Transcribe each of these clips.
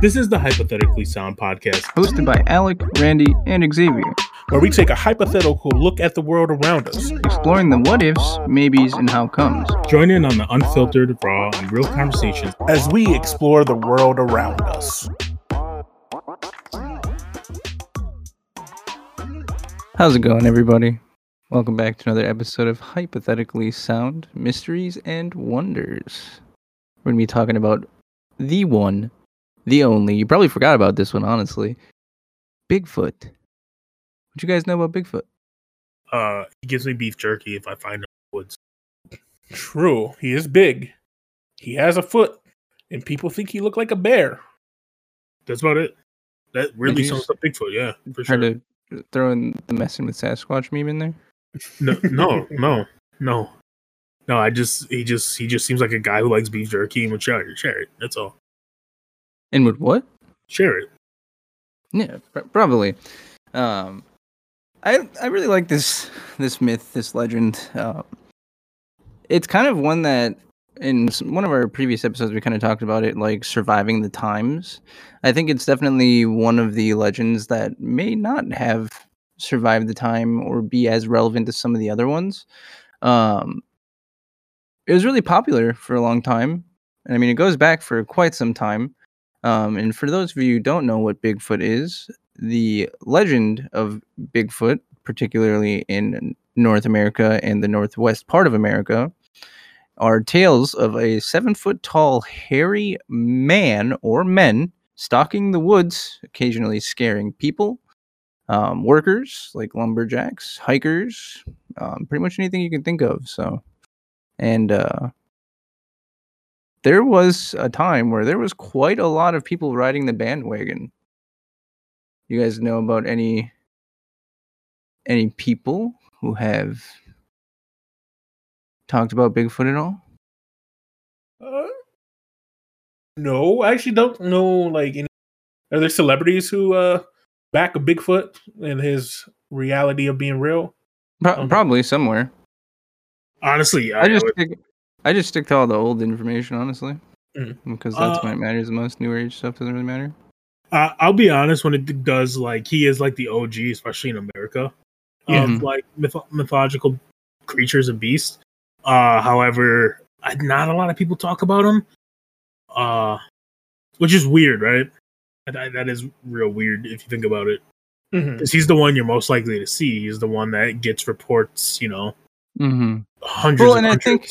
This is the Hypothetically Sound podcast, hosted by Alec, Randy, and Xavier, where we take a hypothetical look at the world around us, exploring the what ifs, maybes, and how comes. Join in on the unfiltered, raw, and real conversations as we explore the world around us. How's it going, everybody? Welcome back to another episode of Hypothetically Sound Mysteries and Wonders. We're going to be talking about the one, the only. You probably forgot about this one, honestly. Bigfoot. What you guys know about Bigfoot? Uh, he gives me beef jerky if I find him in the woods. True, he is big. He has a foot, and people think he looked like a bear. That's about it. That really sounds like Bigfoot, yeah, for sure. To throw in the messing with Sasquatch meme in there? No, no, no, no, no. I just he just he just seems like a guy who likes beef jerky and would share it. Share it. That's all. And would what? Share it. Yeah, pr- probably. Um, I I really like this this myth, this legend. Uh, it's kind of one that in one of our previous episodes we kind of talked about it like surviving the times i think it's definitely one of the legends that may not have survived the time or be as relevant as some of the other ones um it was really popular for a long time and i mean it goes back for quite some time um and for those of you who don't know what bigfoot is the legend of bigfoot particularly in north america and the northwest part of america are tales of a seven foot tall, hairy man or men stalking the woods, occasionally scaring people, um, workers like lumberjacks, hikers, um, pretty much anything you can think of. So, and uh, there was a time where there was quite a lot of people riding the bandwagon. You guys know about any any people who have talked about Bigfoot at all? Uh, no, I actually don't know. Like, any, are there celebrities who uh back a Bigfoot and his reality of being real? Pro- um, probably somewhere. Honestly, I, I just stick, I just stick to all the old information, honestly, mm. because that's uh, when it matters the most. New age stuff doesn't really matter. Uh, I'll be honest when it does. Like, he is like the OG, especially in America. Mm-hmm. Of like myth- mythological creatures and beasts. Uh, however, not a lot of people talk about him, uh, which is weird, right? That, that is real weird if you think about it. Because mm-hmm. he's the one you're most likely to see. He's the one that gets reports, you know, mm-hmm. hundreds. Well, and hundreds. I think,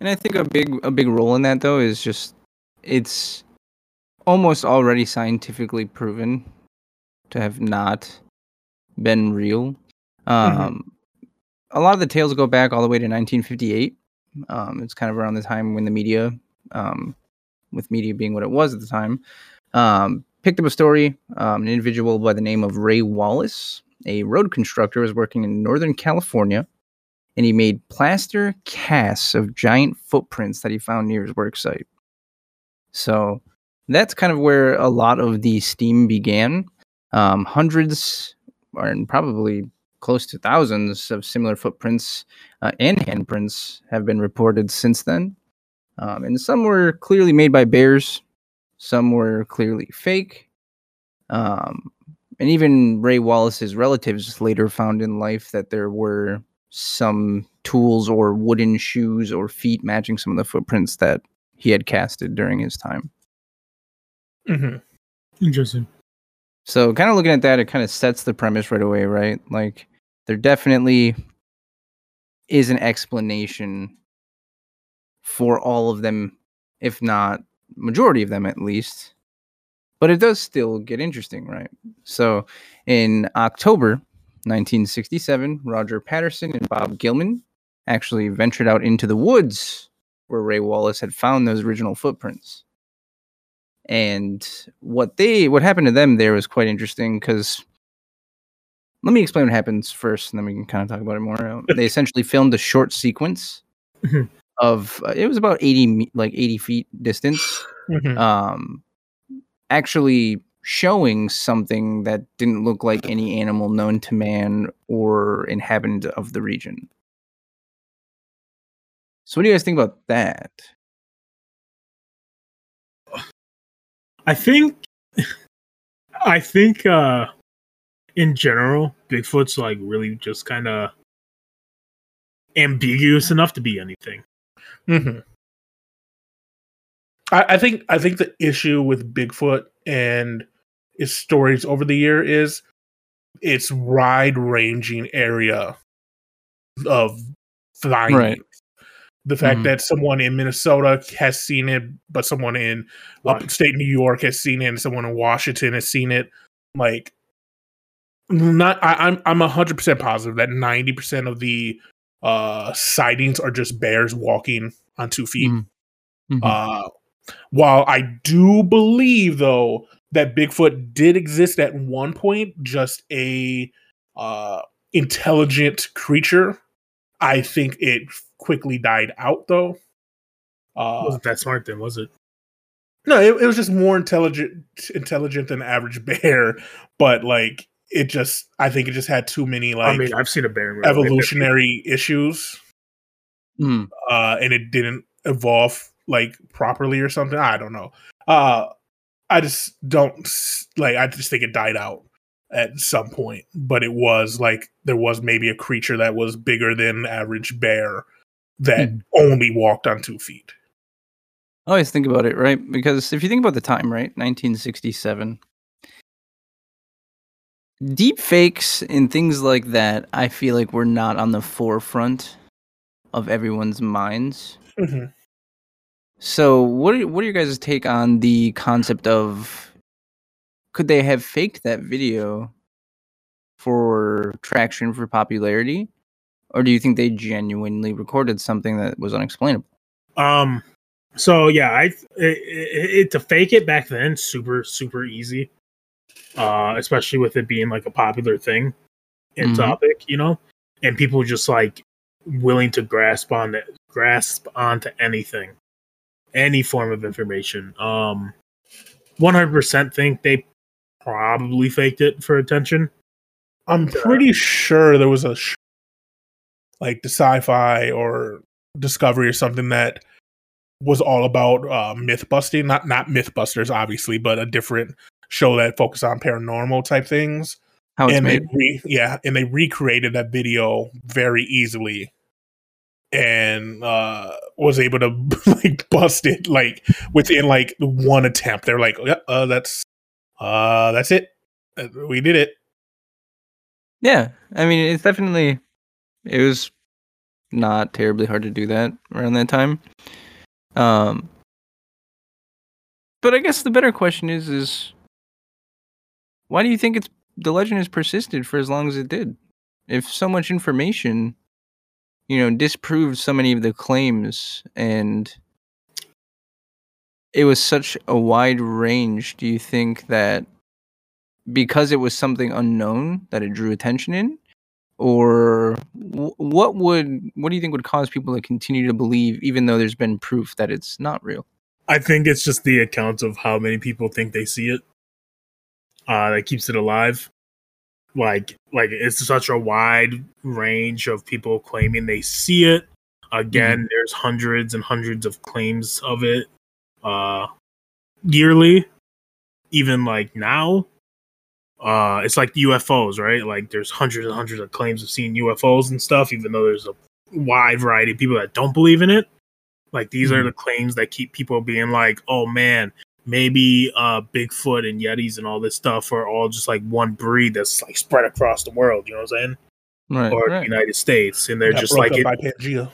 and I think a big a big role in that though is just it's almost already scientifically proven to have not been real. Mm-hmm. Um, mm-hmm a lot of the tales go back all the way to 1958. Um, it's kind of around the time when the media, um, with media being what it was at the time, um, picked up a story. Um, an individual by the name of Ray Wallace, a road constructor, was working in Northern California, and he made plaster casts of giant footprints that he found near his work site. So that's kind of where a lot of the steam began. Um, hundreds, and probably close to thousands of similar footprints uh, and handprints have been reported since then. Um, and some were clearly made by bears, some were clearly fake. Um, and even Ray Wallace's relatives later found in life that there were some tools or wooden shoes or feet matching some of the footprints that he had casted during his time. Mm-hmm. Interesting. So, kind of looking at that, it kind of sets the premise right away, right? Like, there definitely is an explanation for all of them, if not majority of them at least. But it does still get interesting, right? So in October 1967, Roger Patterson and Bob Gimlin actually ventured out into the woods where Ray Wallace had found those original footprints. And what they what happened to them there was quite interesting because let me explain what happens first, and then we can kind of talk about it more. Um, they essentially filmed a short sequence mm-hmm. of uh, it was about eighty like eighty feet distance, mm-hmm. um, actually showing something that didn't look like any animal known to man or inhabitant of the region. So, what do you guys think about that? I think I think uh in general, Bigfoot's like really just kind of ambiguous enough to be anything. Mm-hmm. I, I think I think the issue with Bigfoot and its stories over the year is its wide ranging area of findings. Right. The fact Mhm. that someone in Minnesota has seen it, but someone in Right. upstate New York has seen it, and someone in Washington has seen it, like not I, I'm I'm hundred percent positive that ninety percent of the uh sightings are just bears walking on two feet. Mhm. Mhm. Uh, while I do believe, though, that Bigfoot did exist at one point, just a uh, intelligent creature, I think it quickly died out, though. Uh, Wasn't that smart then, was it? no, it, it was just more intelligent, intelligent than average bear, but like it just, I think it just had too many like I mean, I've seen a bear in evolutionary issues Mhm. uh, and it didn't evolve like properly or something. I don't know. Uh, I just don't like. I just think it died out at some point, but it was like there was maybe a creature that was bigger than average bear that Hmm. only walked on two feet. I always think about it, right? Because if you think about the time, right, 1967, deep fakes and things like that, I feel like we're not on the forefront of everyone's minds. Mhm. So, what are, what are your guys' take on the concept of could they have faked that video for traction for popularity, or do you think they genuinely recorded something that was unexplainable? Um. So yeah, I it, it, it- to fake it back then super super easy, uh, especially with it being like a popular thing in Mhm. topic, you know, and people just like willing to grasp on grasp onto anything, any form of information. Um, one hundred percent think they probably faked it for attention. I'm pretty sure there was a sh- like the sci-fi or Discovery or something that was all about uh, myth busting. Not not MythBusters, obviously, but a different show that focused on paranormal type things. How it's and made? they re- yeah, and they recreated that video very easily, and uh, was able to like bust it like within like one attempt. They're like, yeah, uh, that's uh, that's it. Uh, We did it. Yeah, I mean, it's definitely it was not terribly hard to do that around that time. Um, but I guess the better question is is why do you think it's the legend has persisted for as long as it did? If so much information, you know, disproved so many of the claims and it was such a wide range, do you think that because it was something unknown that it drew attention in? Or what would what do you think would cause people to continue to believe even though there's been proof that it's not real? I think it's just the account of how many people think they see it uh, that keeps it alive. Like, like it's such a wide range of people claiming they see it. Again, there's hundreds and hundreds of claims of it uh, yearly. Even like now, uh, it's like UFOs, right? Like there's hundreds and hundreds of claims of seeing UFOs and stuff. Even though there's a wide variety of people that don't believe in it. Like these are Mhm. the claims that keep people being like, "Oh man, maybe uh Bigfoot and Yetis and all this stuff are all just like one breed that's like spread across the world." You know what I'm saying? right, Or right. the United States, and they're Got just like it, by Pangea.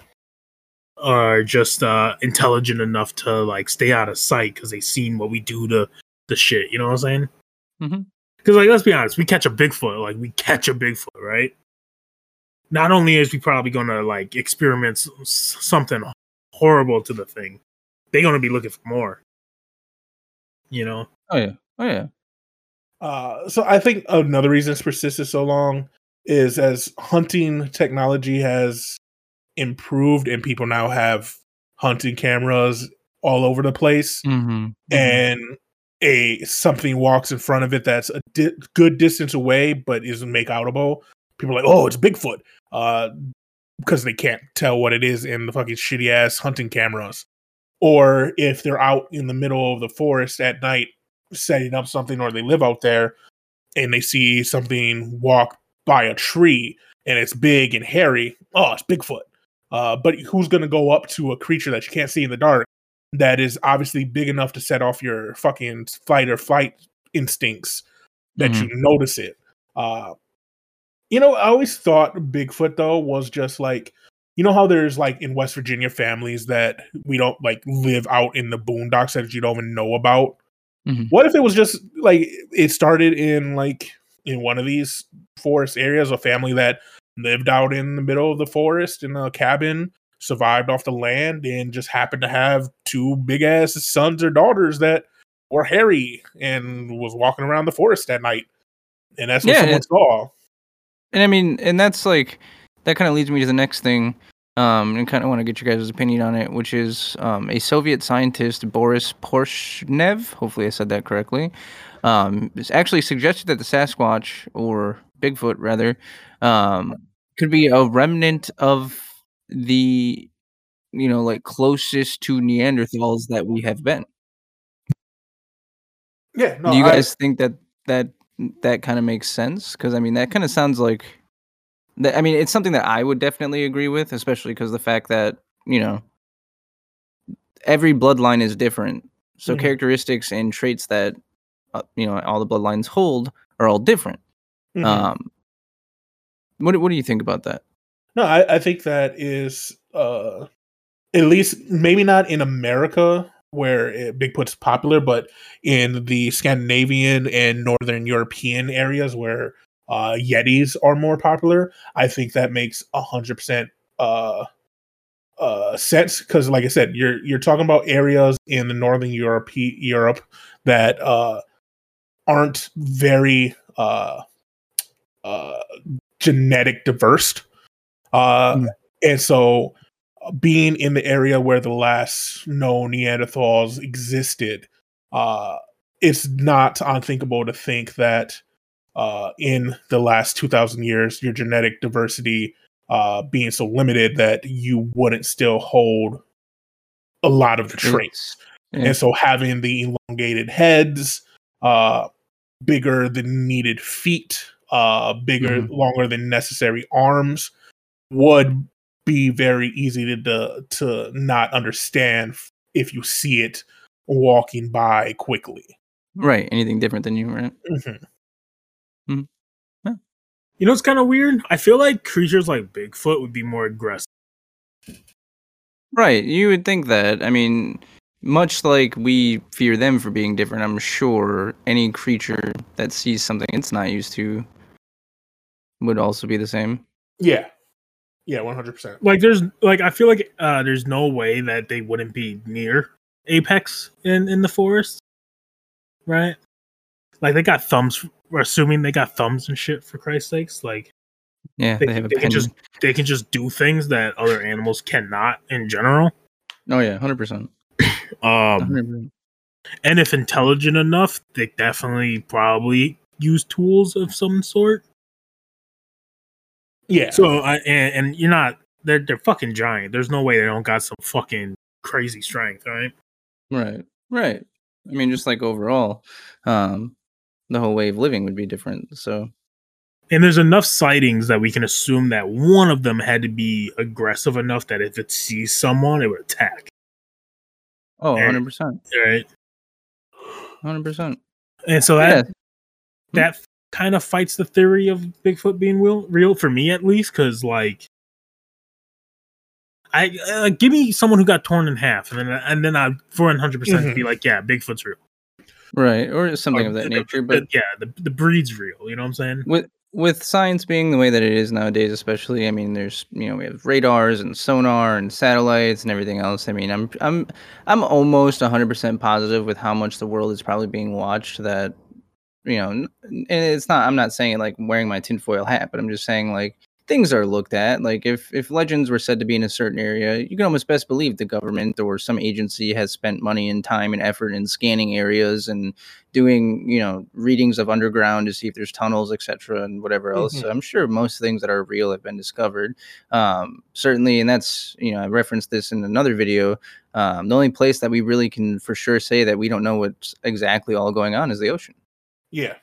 are just uh intelligent enough to like stay out of sight because they've seen what we do to the shit. You know what I'm saying? Mhm. Because like, let's be honest, we catch a Bigfoot, like we catch a Bigfoot, right? Not only is we probably gonna like experiment s- something horrible to the thing, they're gonna be looking for more. You know? oh yeah oh yeah Uh, so I think another reason it's persisted so long is as hunting technology has improved and people now have hunting cameras all over the place mm-hmm. and a something walks in front of it that's a di- good distance away but isn't make outable people are like oh it's bigfoot uh because they can't tell what it is in the fucking shitty ass hunting cameras or if they're out in the middle of the forest at night setting up something or they live out there and they see something walk by a tree and it's big and hairy, oh, it's Bigfoot. Uh, but who's going to go up to a creature that you can't see in the dark that is obviously big enough to set off your fucking fight or flight instincts that mm-hmm. you notice it? Uh, you know, I always thought Bigfoot though was just like you know how there's like in West Virginia families that we don't like live out in the boondocks that you don't even know about. Mm-hmm. What if it was just like it started in like in one of these forest areas, a family that lived out in the middle of the forest in a cabin, survived off the land, and just happened to have two big ass sons or daughters that were hairy and was walking around the forest at night. And that's what yeah, someone saw. And I mean, and that's like that kind of leads me to the next thing. Um, and kind of want to get your guys' opinion on it, which is um, a Soviet scientist, Boris Porshnev, hopefully I said that correctly, um, actually suggested that the Sasquatch, or Bigfoot rather, um, could be a remnant of the, you know, like closest to Neanderthals that we have been. Yeah. No, Do you guys I... think that that that kind of makes sense? Because I mean, that kind of sounds like I mean, it's something that I would definitely agree with, especially because the fact that you know every bloodline is different, so mm-hmm. characteristics and traits that uh, you know all the bloodlines hold are all different. Mm-hmm. Um, what what do you think about that? No, I, I think that is uh, at least maybe not in America where it, Bigfoot's popular, but in the Scandinavian and Northern European areas where uh, Yetis are more popular, I think that makes a hundred percent uh uh sense because like I said, you're you're talking about areas in the northern Europe Europe that uh aren't very uh uh genetic diverse. Uh mm. and so being in the area where the last known Neanderthals existed, uh it's not unthinkable to think that uh, in the last 2000 years your genetic diversity uh, being so limited that you wouldn't still hold a lot of the traits yeah. and so having the elongated heads uh, bigger than needed feet uh, bigger mm-hmm. longer than necessary arms would be very easy to, to to not understand if you see it walking by quickly right anything different than you right mm-hmm. Mm-hmm. Yeah. You know, it's kind of weird. I feel like creatures like Bigfoot would be more aggressive. Right. You would think that. I mean, much like we fear them for being different, I'm sure any creature that sees something it's not used to would also be the same. Yeah. Yeah, 100%. Like there's like I feel like uh there's no way that they wouldn't be near apex in in the forest. Right? Like they got thumbs. We're assuming they got thumbs and shit. For Christ's sakes, like yeah, they, they, they can just they can just do things that other animals cannot in general. Oh yeah, hundred percent. Um, and if intelligent enough, they definitely probably use tools of some sort. Yeah. So I and, and you're not they're they're fucking giant. There's no way they don't got some fucking crazy strength, right? Right. Right. I mean, just like overall, um, the whole way of living would be different. So, and there's enough sightings that we can assume that one of them had to be aggressive enough that if it sees someone, it would attack. Oh, 100%. Right. 100%. And so that yeah. Hmm. that kind of fights the theory of Bigfoot being real, real for me at least cuz like I uh, give me someone who got torn in half and then and then I 400% mm-hmm. be like, yeah, Bigfoot's real right or something or, of that nature but yeah the, the breed's real you know what i'm saying? With with science being the way that it is nowadays especially i mean there's you know we have radars and sonar and satellites and everything else i mean i'm i'm i'm almost 100% positive with how much the world is probably being watched that you know and it's not i'm not saying like wearing my tinfoil hat but i'm just saying like things are looked at. Like if if legends were said to be in a certain area, you can almost best believe the government or some agency has spent money and time and effort in scanning areas and doing you know readings of underground to see if there's tunnels, etc., and whatever else. Mhm. So I'm sure most things that are real have been discovered. Um, certainly, and that's you know I referenced this in another video. Um, the only place that we really can for sure say that we don't know what's exactly all going on is the ocean. Yeah.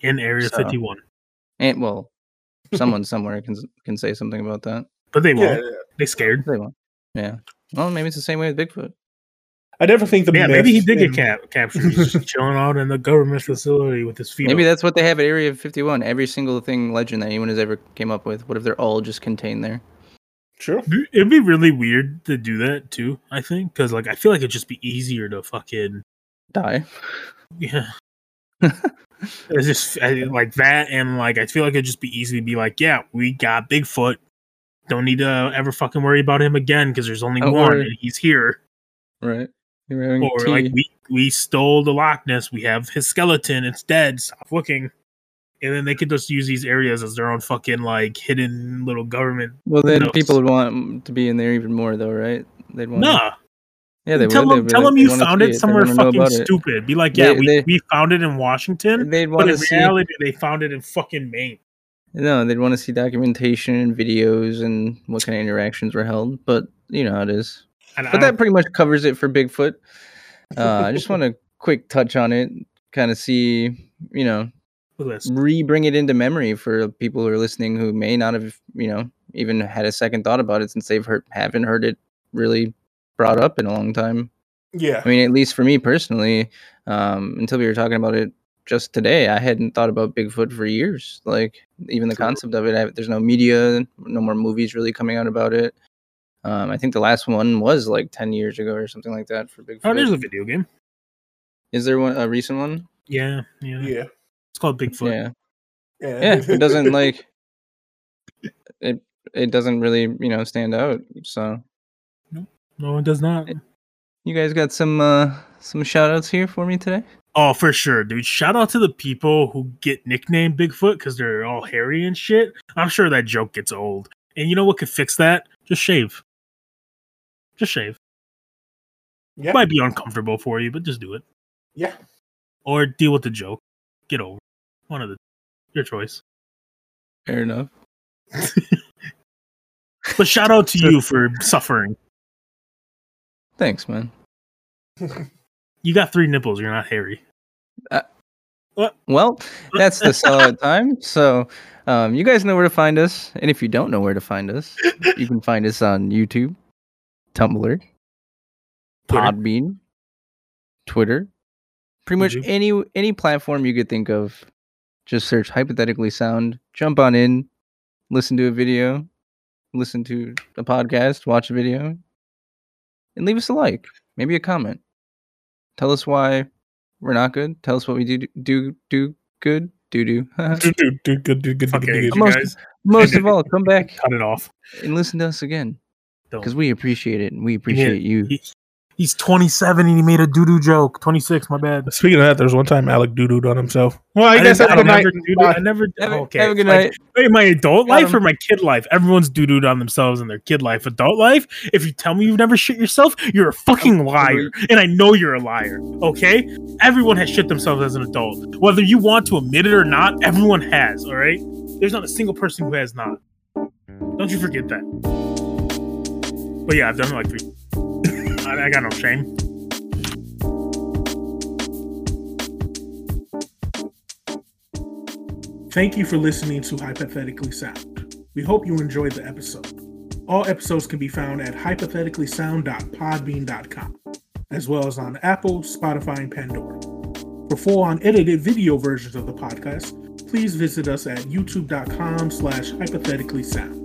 in Area So- 51. And well, someone somewhere can can say something about that. But they Yeah. won't. They scared. They won't. Yeah. Well, maybe it's the same way with Bigfoot. I never think the Yeah, maybe he myth did get cap- captured. He's just chilling out in the government facility with his feet. Maybe up. that's what they have at Area 51. Every single thing legend that anyone has ever came up with. What if they're all just contained there? Sure. It'd be really weird to do that too. I think because like I feel like it'd just be easier to fucking Die. yeah. it's just I, like that, and like I feel like it'd just be easy to be like, yeah, we got Bigfoot. Don't need to ever fucking worry about him again because there's only Don't one and he's here. Right. Or tea. like we we stole the Loch Ness. We have his skeleton. It's dead. Stop looking. And then they could just use these areas as their own fucking like hidden little government. well, then knows? people would want to be in there even more, though, right? They'd want. Nah, Yeah, they tell would. Them tell like, them you found it somewhere fucking about it. stupid. Be like, yeah, They- we, they- we found it in Washington, They'd but in see. reality, they found it in fucking Maine. No, they'd want to see documentation and videos and what kind of interactions were held. But you know how it is. And But that pretty much covers it for Bigfoot. Uh, I just want to quick touch on it, kind of see, you know, re bring it into memory for people who are listening who may not have, you know, even had a second thought about it since they've heard haven't heard it really brought up in a long time. Yeah. I mean, at least for me personally, um, until we were talking about it just today, I hadn't thought about Bigfoot for years. Like even the True. concept of it, I, there's no media, no more movies really coming out about it. Um, I think the last one was like ten years ago or something like that for Bigfoot. Oh, there's a video game. Is there one a recent one? Yeah, yeah. Yeah. It's called Bigfoot. Yeah, Yeah. yeah. It doesn't like it. It doesn't really, you know, stand out. So No, it does not. you guys got some uh some shout outs here for me today. Oh, for sure, dude. Shout out to the people who get nicknamed Bigfoot because they're all hairy and shit. I'm sure that joke gets old. And you know what could fix that? Just shave. Just shave. yeah. It might be uncomfortable for you, but just do it. yeah. Or deal with the joke. Get over. it. One of the your choice. Fair enough. But shout out to you for suffering. Thanks, man. You got three nipples. You're not hairy. Well, that's the solid time. So, um, you guys know where to find us, and if you don't know where to find us, you can find us on YouTube, Tumblr, Twitter. Podbean, Twitter, pretty much YouTube. any any platform you could think of. Just search hypothetically sound. Jump on in, listen to a video, listen to a podcast, watch a video, and leave us a like, maybe a comment. Tell us why we're not good. Tell us what we do do do good. Do do. Do, do, do, good, do, good, Fuck do, it, good, Most- guys. Most of all, come back Cut it off. and listen to us again because we appreciate it and we appreciate you. He, he's 27 and he made a doo doo joke. 26, my bad. Speaking of that, there's one time Alec doo-dooed on himself. Well, I, guess didn't- have a good night. never doo-dooed- I never. Have, okay. have a good like, night. Wait, my adult Got life him. or my kid life? Everyone's doo dooed on themselves in their kid life. Adult life, if you tell me you've never shit yourself, you're a fucking liar. And I know you're a liar. Okay? Everyone has shit themselves as an adult. Whether you want to admit it or not, everyone has, all right? There's not a single person who has not. Don't you forget that. But yeah, I've done it like three. I, I got no shame. Thank you for listening to Hypothetically Sound. We hope you enjoyed the episode. All episodes can be found at hypotheticallysound.podbean.com, as well as on Apple, Spotify, and Pandora. For full unedited video versions of the podcast, please visit us at youtube.com slash hypothetically sound.